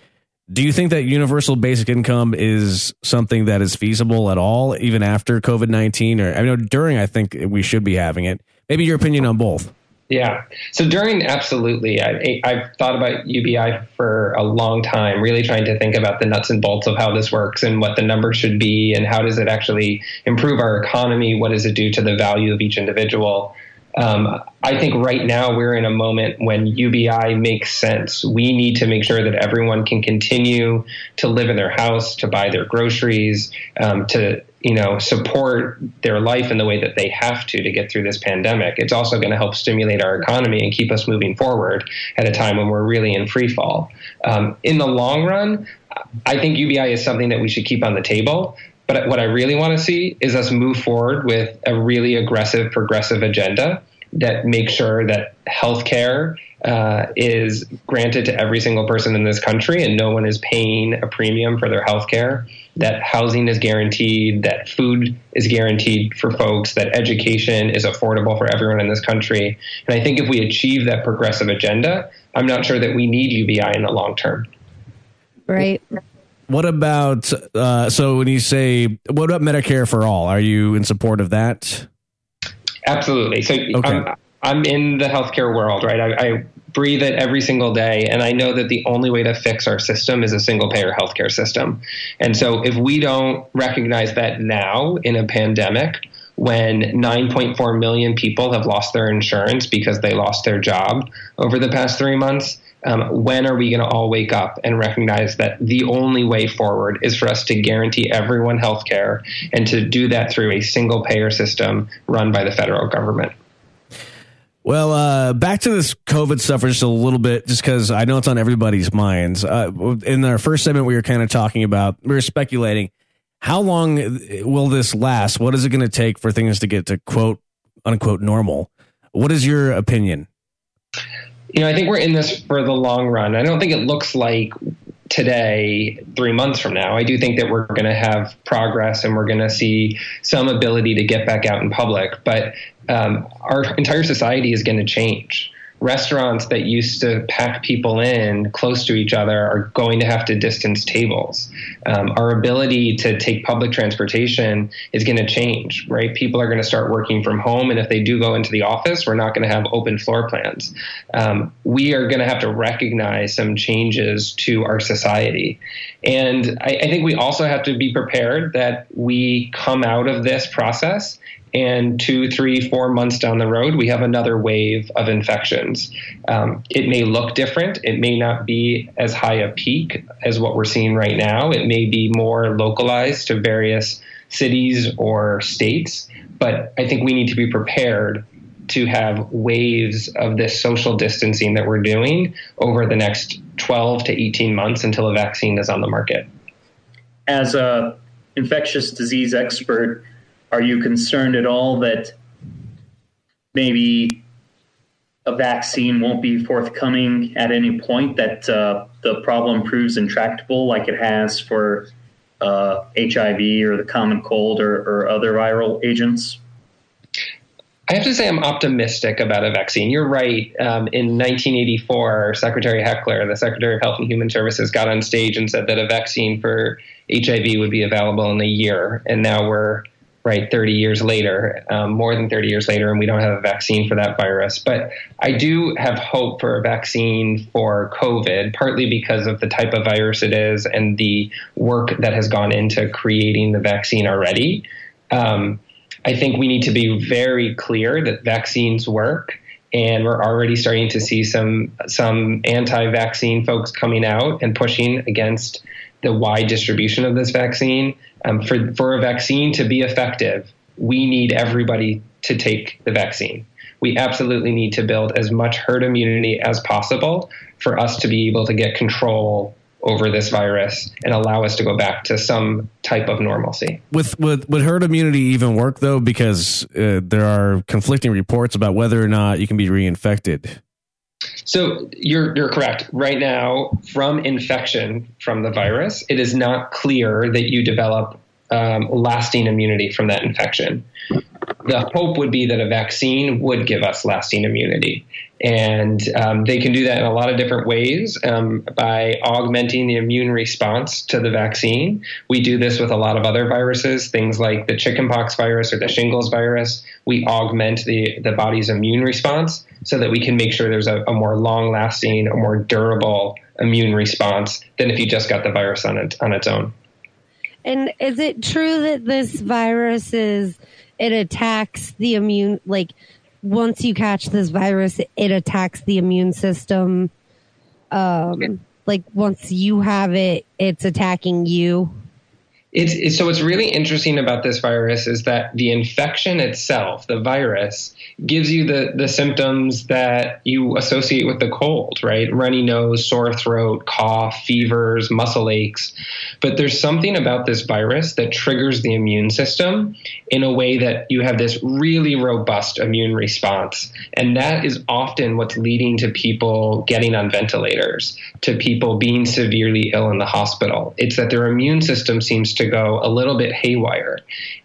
do you think that universal basic income is something that is feasible at all, even after COVID 19? Or I know during, I think we should be having it. Maybe your opinion on both. Yeah. So during, absolutely. I, I've thought about UBI for a long time, really trying to think about the nuts and bolts of how this works and what the numbers should be and how does it actually improve our economy? What does it do to the value of each individual? Um, I think right now we're in a moment when UBI makes sense. We need to make sure that everyone can continue to live in their house, to buy their groceries, um, to you know support their life in the way that they have to to get through this pandemic. It's also going to help stimulate our economy and keep us moving forward at a time when we're really in free fall. Um, in the long run, I think UBI is something that we should keep on the table. But what I really want to see is us move forward with a really aggressive, progressive agenda that makes sure that healthcare uh, is granted to every single person in this country and no one is paying a premium for their healthcare. That housing is guaranteed, that food is guaranteed for folks, that education is affordable for everyone in this country. And I think if we achieve that progressive agenda, I'm not sure that we need UBI in the long term. Right. What about uh, so when you say what about Medicare for all? Are you in support of that? Absolutely. So okay. I'm, I'm, in the healthcare world, right? I, I, breathe it every single day, and I know that the only way to fix our system is a single payer healthcare system. And so if we don't recognize that now in a pandemic, when 9.4 million people have lost their insurance because they lost their job over the past three months, um, when are we going to all wake up and recognize that the only way forward is for us to guarantee everyone health care and to do that through a single payer system run by the federal government? Well, uh, back to this COVID stuff for just a little bit, just because I know it's on everybody's minds. Uh, in our first segment, we were kind of talking about, we were speculating how long will this last? What is it going to take for things to get to quote unquote normal? What is your opinion? you know, I think we're in this for the long run. I don't think it looks like today, three months from now. I do think that we're going to have progress and we're going to see some ability to get back out in public. But um, our entire society is going to change restaurants that used to pack people in close to each other are going to have to distance tables. Um, our ability to take public transportation is going to change, right? People are going to start working from home, and if they do go into the office, we're not going to have open floor plans. Um, we are going to have to recognize some changes to our society. And I, I think we also have to be prepared that we come out of this process and two, three, four months down the road, we have another wave of infections. Um, it may look different. It may not be as high a peak as what we're seeing right now. It may be more localized to various cities or states. But I think we need to be prepared to have waves of this social distancing that we're doing over the next 12 to 18 months until a vaccine is on the market. As a infectious disease expert, are you concerned at all that maybe a vaccine won't be forthcoming at any point, that uh, the problem proves intractable like it has for uh, HIV or the common cold or, or other viral agents? I have to say, I'm optimistic about a vaccine. You're right. Um, in 1984, Secretary Heckler, the Secretary of Health and Human Services, got on stage and said that a vaccine for HIV would be available in a year. And now we're right 30 years later um, more than 30 years later and we don't have a vaccine for that virus. But i do have hope for a vaccine for covid partly because of the type of virus it is and the work that has gone into creating the vaccine already. Um, i think we need to be very clear that vaccines work and we're already starting to see some some anti-vaccine folks coming out and pushing against the wide distribution of this vaccine. Um, for, for a vaccine to be effective, we need everybody to take the vaccine. We absolutely need to build as much herd immunity as possible for us to be able to get control over this virus and allow us to go back to some type of normalcy. With would, would herd immunity even work though? Because uh, there are conflicting reports about whether or not you can be reinfected. So you're you're correct. Right now, from infection from the virus, it is not clear that you develop um, lasting immunity from that infection. The hope would be that a vaccine would give us lasting immunity. And um, they can do that in a lot of different ways um, by augmenting the immune response to the vaccine. We do this with a lot of other viruses, things like the chickenpox virus or the shingles virus. We augment the, the body's immune response so that we can make sure there's a, a more long lasting, a more durable immune response than if you just got the virus on, it, on its own. And is it true that this virus is it attacks the immune like once you catch this virus it attacks the immune system. Um like once you have it it's attacking you it's, it's, so what's really interesting about this virus is that the infection itself, the virus, gives you the the symptoms that you associate with the cold, right? Runny nose, sore throat, cough, fevers, muscle aches. But there's something about this virus that triggers the immune system in a way that you have this really robust immune response, and that is often what's leading to people getting on ventilators, to people being severely ill in the hospital. It's that their immune system seems to go a little bit haywire.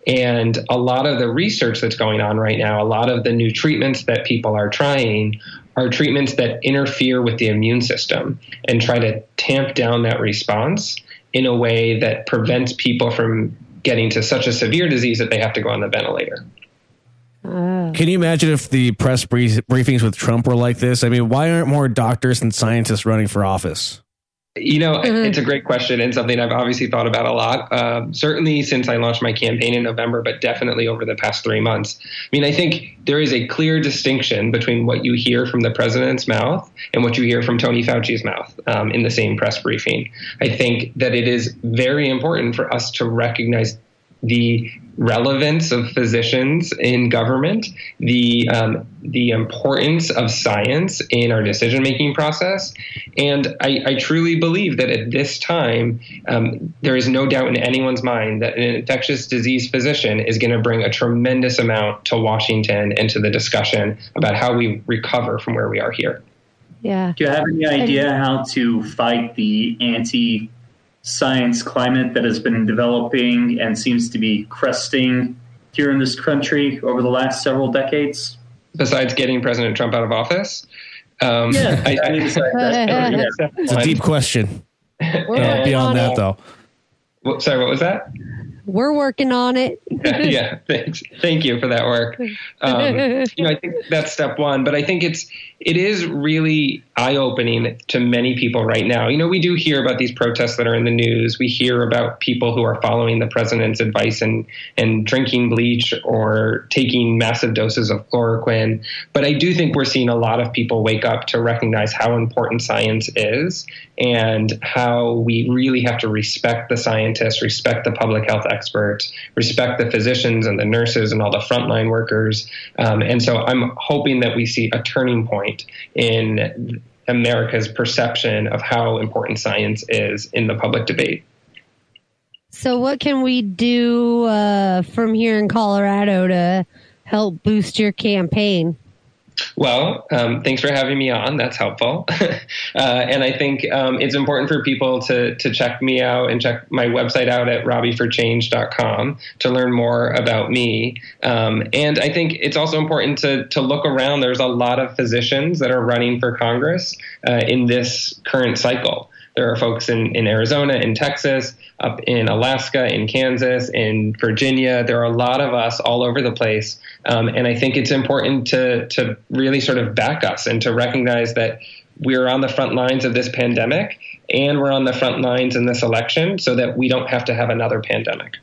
And a lot of the research that's going on right now, a lot of the new treatments that people are trying are treatments that interfere with the immune system and try to tamp down that response in a way that prevents people from getting to such a severe disease that they have to go on the ventilator. Ah. Can you imagine if the press briefings with Trump were like this? I mean, why aren't more doctors and scientists running for office? You know, mm-hmm. it's a great question and something I've obviously thought about a lot. Uh, certainly since I launched my campaign in November, but definitely over the past three months. I mean, I think there is a clear distinction between what you hear from the president's mouth and what you hear from Tony Fauci's mouth um, in the same press briefing. I think that it is very important for us to recognize the relevance of physicians in government, the um, the importance of science in our decision making process, and I, I, truly believe that at this time um, there is no doubt in anyone's mind that an infectious disease physician is going to bring a tremendous amount to Washington and to the discussion about how we recover from where we are here. Yeah. Do you have any idea how to fight the anti science climate that has been developing and seems to be cresting here in this country over the last several decades? Besides getting President Trump out of office? Um, yeah, I, I, <laughs> it's a deep question. Uh, beyond that, it. though. Well, sorry, what was that? We're working on it. <laughs> yeah, thanks. Thank you for that work. <laughs> Um, you know, I think that's step one, but I think it's it is really eye opening to many people right now. You know, we do hear about these protests that are in the news. We hear about people who are following the president's advice and and drinking bleach or taking massive doses of chloroquine. But I do think we're seeing a lot of people wake up to recognize how important science is and how we really have to respect the scientists, respect the public health experts, respect the physicians and the nurses and all the frontline workers. Um, and so I'm hoping that we see a turning point in America's perception of how important science is in the public debate. So, what can we do uh, from here in Colorado to help boost your campaign? Well, um, thanks for having me on. That's helpful. <laughs> uh, and I think um, it's important for people to, to check me out and check my website out at robbieforchange.com to learn more about me. Um, and I think it's also important to, to look around. There's a lot of physicians that are running for Congress uh, in this current cycle. There are folks in, in Arizona, in Texas, up in Alaska, in Kansas, in Virginia. There are a lot of us all over the place. Um, and I think it's important to, to really sort of back us and to recognize that we're on the front lines of this pandemic and we're on the front lines in this election so that we don't have to have another pandemic.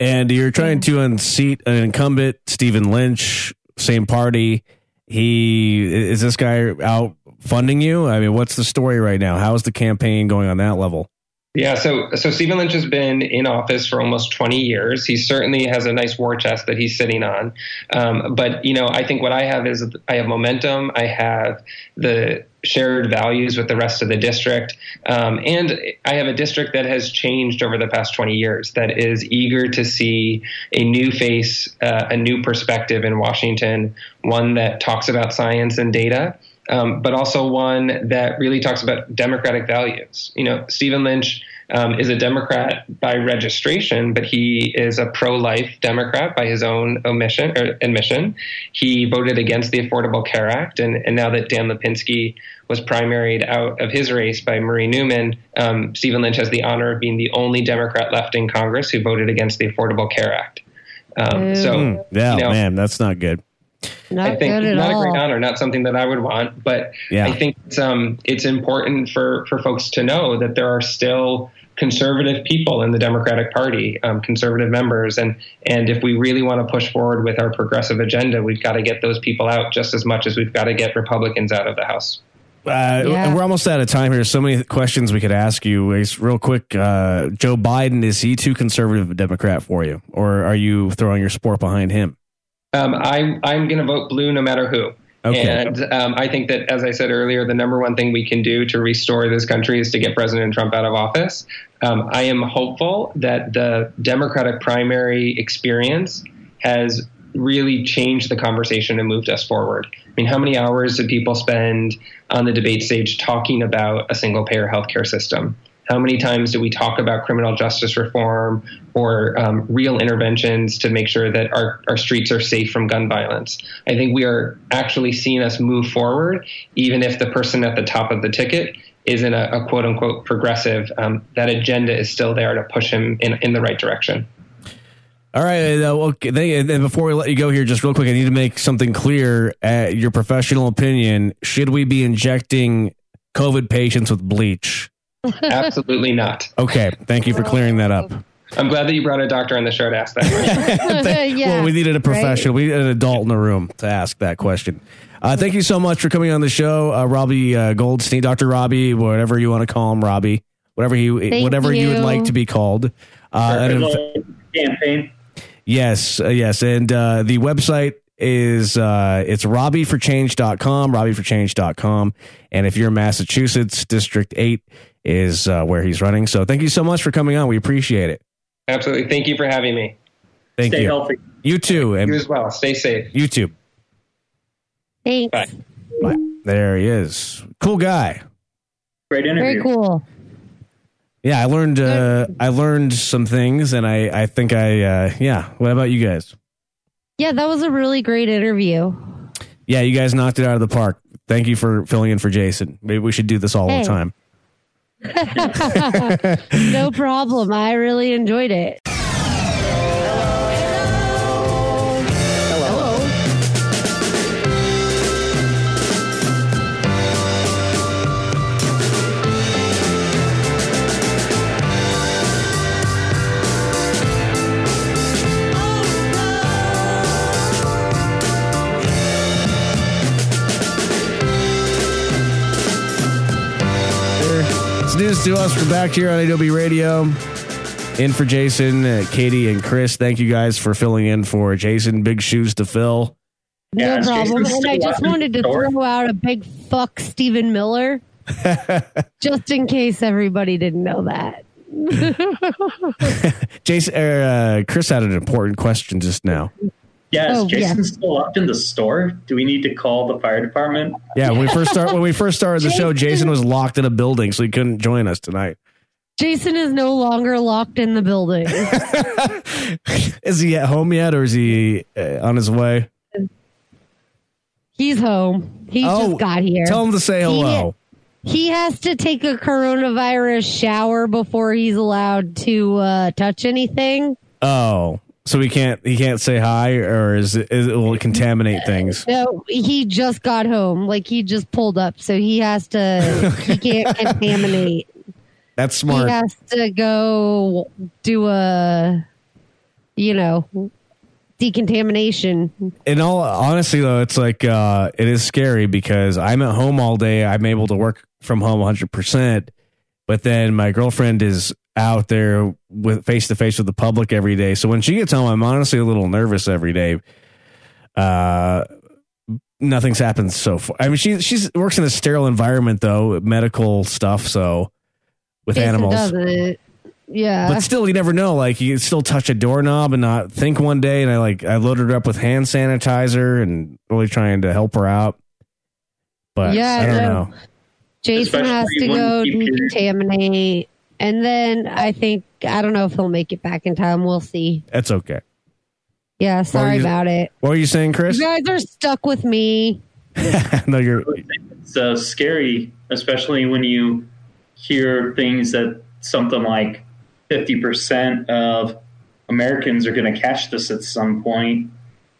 And you're trying to unseat an incumbent, Stephen Lynch, same party. He is this guy out funding you? I mean, what's the story right now? How is the campaign going on that level? Yeah, so so Stephen Lynch has been in office for almost 20 years. He certainly has a nice war chest that he's sitting on. Um, but you know, I think what I have is I have momentum. I have the shared values with the rest of the district, um, and I have a district that has changed over the past 20 years. That is eager to see a new face, uh, a new perspective in Washington, one that talks about science and data um, but also one that really talks about democratic values. You know, Stephen Lynch um, is a Democrat by registration, but he is a pro-life Democrat by his own omission or admission. He voted against the Affordable Care Act, and, and now that Dan Lipinski was primaried out of his race by Marie Newman, um, Stephen Lynch has the honor of being the only Democrat left in Congress who voted against the Affordable Care Act. Um, so, Mm, yeah, you know, man, that's not good. Not I think good at not all. a great honor, not something that I would want, but Yeah. I think it's, um, it's important for, for folks to know that there are still conservative people in the Democratic Party, um, conservative members, and and if we really want to push forward with our progressive agenda, we've got to get those people out just as much as we've got to get Republicans out of the House. Uh, Yeah. We're almost out of time here. So many questions we could ask you. Real quick, uh, Joe Biden is he too conservative a Democrat for you, or are you throwing your support behind him? Um, I, I'm going to vote blue no matter who. Okay. And um, I think that, as I said earlier, the number one thing we can do to restore this country is to get President Trump out of office. Um, I am hopeful that the Democratic primary experience has really changed the conversation and moved us forward. I mean, how many hours did people spend on the debate stage talking about a single payer healthcare system? How many times do we talk about criminal justice reform or um, real interventions to make sure that our, our streets are safe from gun violence? I think we are actually seeing us move forward, even if the person at the top of the ticket isn't a, a quote unquote progressive. Um, that agenda is still there to push him in, in the right direction. All right. Uh, well, and before we let you go here, just real quick, I need to make something clear. Uh, your professional opinion: Should we be injecting COVID patients with bleach? Absolutely not. Okay. Thank you for clearing that up. I'm glad that you brought a doctor on the show to ask that. <laughs> <laughs> yeah, well, we needed a professional. We needed an adult in the room to ask that question. Uh, thank you so much for coming on the show, uh, Robbie uh, Goldstein, Doctor Robbie, whatever you want to call him, Robbie, whatever he, Thank whatever you. would like to be called. Uh, and in campaign. Yes, uh, yes. And uh, the website is uh, it's robbieforchange.com, robbieforchange.com. And if you're in Massachusetts, District 8 is uh, where he's running. So thank you so much for coming on. We appreciate it. Absolutely. Thank you for having me. Thank Stay you. healthy. You too. And You as well. Stay safe. you too. Thanks. Bye. Bye. There he is. Cool guy. Great interview. Very cool. Yeah, I learned uh, I learned some things and I, I think I uh, yeah. What about you guys? Yeah, that was a really great interview. Yeah, you guys knocked it out of the park. Thank you for filling in for Jason. Maybe we should do this all Hey. the time. <laughs> no problem. I really enjoyed it. It's news to us. We're back here on Adobe Radio. In for Jason, uh, Katie, and Chris. Thank you guys for filling in for Jason. Big shoes to fill. No Yeah, problem. And I just wanted to the store? throw out a big fuck Stephen Miller, <laughs> just in case everybody didn't know that. <laughs> Jason, uh, Chris had an important question just now. Yeah, is Oh, Jason yeah. still locked in the store? Do we need to call the fire department? Yeah, when we first start when we first started the show, Jason was locked in a building, so he couldn't join us tonight. Jason is no longer locked in the building. <laughs> Is he at home yet, or is he uh, on his way? He's home. He just got here. Oh, Tell him to say hello. He has to take a coronavirus shower before he's allowed to uh, touch anything. Oh, so he can't he can't say hi, or is it, is it will it contaminate things? No, he just got home. Like he just pulled up, so he has to. He <laughs> can't contaminate. That's smart. He has to go do a, you know, decontamination. in all honestly though it's like uh it is scary because i'm at home all day i'm able to work from home 100% but then my girlfriend is out there with face to face with the public every day so when she gets home i'm honestly a little nervous every day uh nothing's happened so far i mean she she's works in a sterile environment though medical stuff so with Jason animals doesn't. Yeah. but still, you never know. Like you can still touch a doorknob and not think one day. And I like I loaded her up with hand sanitizer and really trying to help her out. But Yeah, I don't no. know. Jason has to go you decontaminate, and then I think I don't know if he'll make it back in time. We'll see. That's okay. Yeah, sorry you- about it. What are you saying, Chris? You guys are stuck with me. <laughs> no, you're. It's uh, scary, especially when you hear things that something like 50% of Americans are going to catch this at some point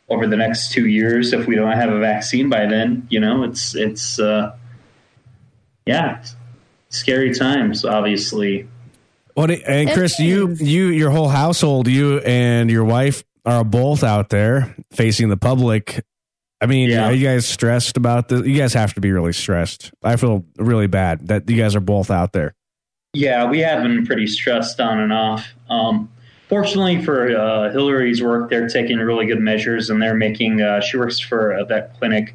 over the next two years if we don't have a vaccine by then. You know, it's, it's, uh, yeah, scary times, obviously. What? And Chris, you, you, your whole household, you and your wife are both out there facing the public. I mean, Yeah. are you guys stressed about this? You guys have to be really stressed. I feel really bad that you guys are both out there. Yeah, we have been pretty stressed on and off. Um, fortunately for uh, Hillary's work, they're taking really good measures, and they're making. Uh, she works for a vet clinic,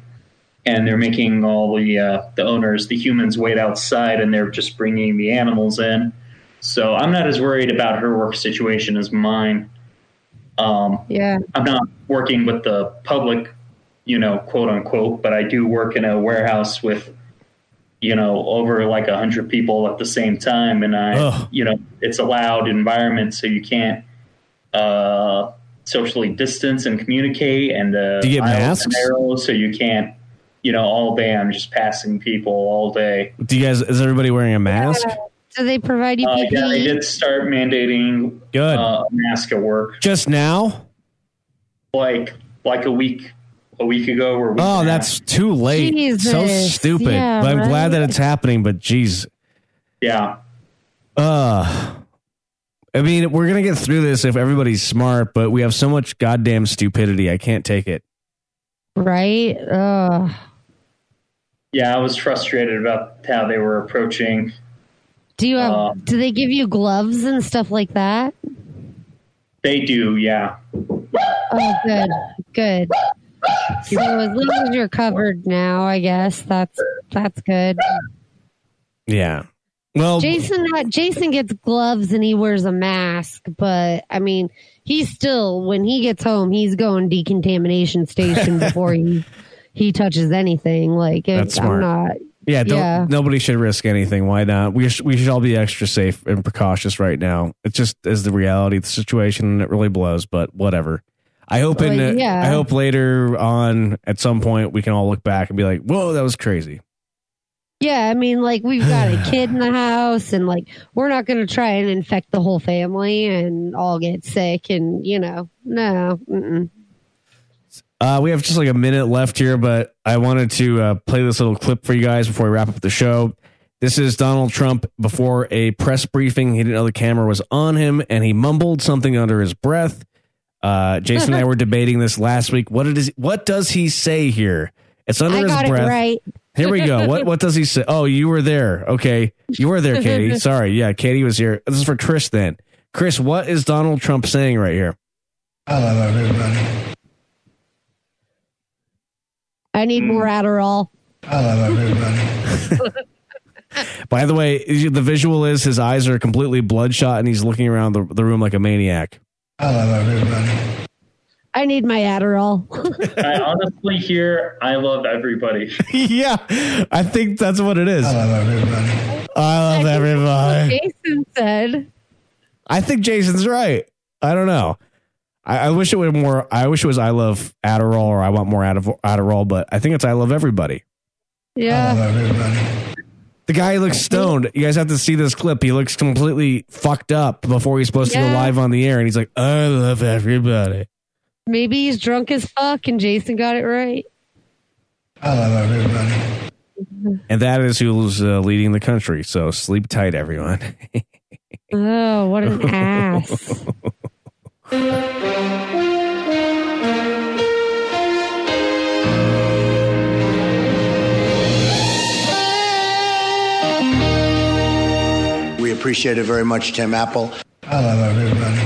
and they're making all the uh, the owners, the humans, wait outside, and they're just bringing the animals in. So I'm not as worried about her work situation as mine. Um, Yeah. I'm not working with the public, you know, quote unquote, but I do work in a warehouse with, you know, over like a hundred people at the same time, and I, Ugh. you know, it's a loud environment, so you can't uh, socially distance and communicate, and uh, Do you get aisles masks? and narrow, so you can't, you know, all day I'm just passing people all day. Do you guys? Is everybody wearing a mask? Do they provide you Uh, yeah, they did start mandating Good. uh, mask at work, Just now? like like a week a week ago. Or a week Oh, and a that's too late. so stupid. Yeah, but I'm glad that it's happening. But geez, Yeah. uh, I mean, we're gonna get through this if everybody's smart. But we have so much goddamn stupidity. I can't take it. right? Ugh. Yeah, I was frustrated about how they were approaching. Do you have? Uh, do they give you gloves and stuff like that? They do, yeah. Oh, good, good. So as long as you're covered now, I guess that's that's good. Yeah. Well, Jason, uh, Jason gets gloves and he wears a mask, but I mean, he's still when he gets home, he's going decontamination station before he <laughs> he touches anything. Like That's I'm smart. not. yeah. Don't, yeah. Nobody should risk anything. Why not? We sh- we should all be extra safe and precautious right now. It just is the reality of the situation, and it really blows. But whatever. I hope in Well, yeah. I hope later on at some point we can all look back and be like, "Whoa, that was crazy." Yeah, I mean, like we've got a <sighs> kid in the house, and like we're not going to try and infect the whole family and all get sick, and you know, no. Uh, we have just like a minute left here, but I wanted to uh, play this little clip for you guys before we wrap up the show. This is Donald Trump before a press briefing. He didn't know the camera was on him, and he mumbled something under his breath. Uh, Jason and I <laughs> were debating this last week. What it is? What does he say here? It's under I his got it breath. right. Here we go. What what does he say? Oh, you were there. Okay, you were there, Katie. <laughs> Sorry, yeah, Katie was here. This is for Chris. Then, Chris, what is Donald Trump saying right here? I love everybody. I need more Adderall. I love everybody. <laughs> By the way, the visual is his eyes are completely bloodshot and he's looking around the, the room like a maniac. I love everybody. I need my Adderall. <laughs> I honestly hear I love everybody. <laughs> yeah, I think that's what it is. I love everybody. I love everybody. Jason said. I think Jason's right. I don't know. I, I wish it were more. I wish it was I love Adderall or I want more Adderall, but I think it's I love everybody. I Yeah. love everybody. The guy looks stoned. You guys have to see this clip. He looks completely fucked up before he's supposed to go live on the air, and he's like, "I love everybody." Maybe he's drunk as fuck and Jason got it right. I love everybody. And that is who's uh, leading the country. So sleep tight, everyone. <laughs> Oh, what an ass. <laughs> We appreciate it very much, Tim Apple. I love everybody.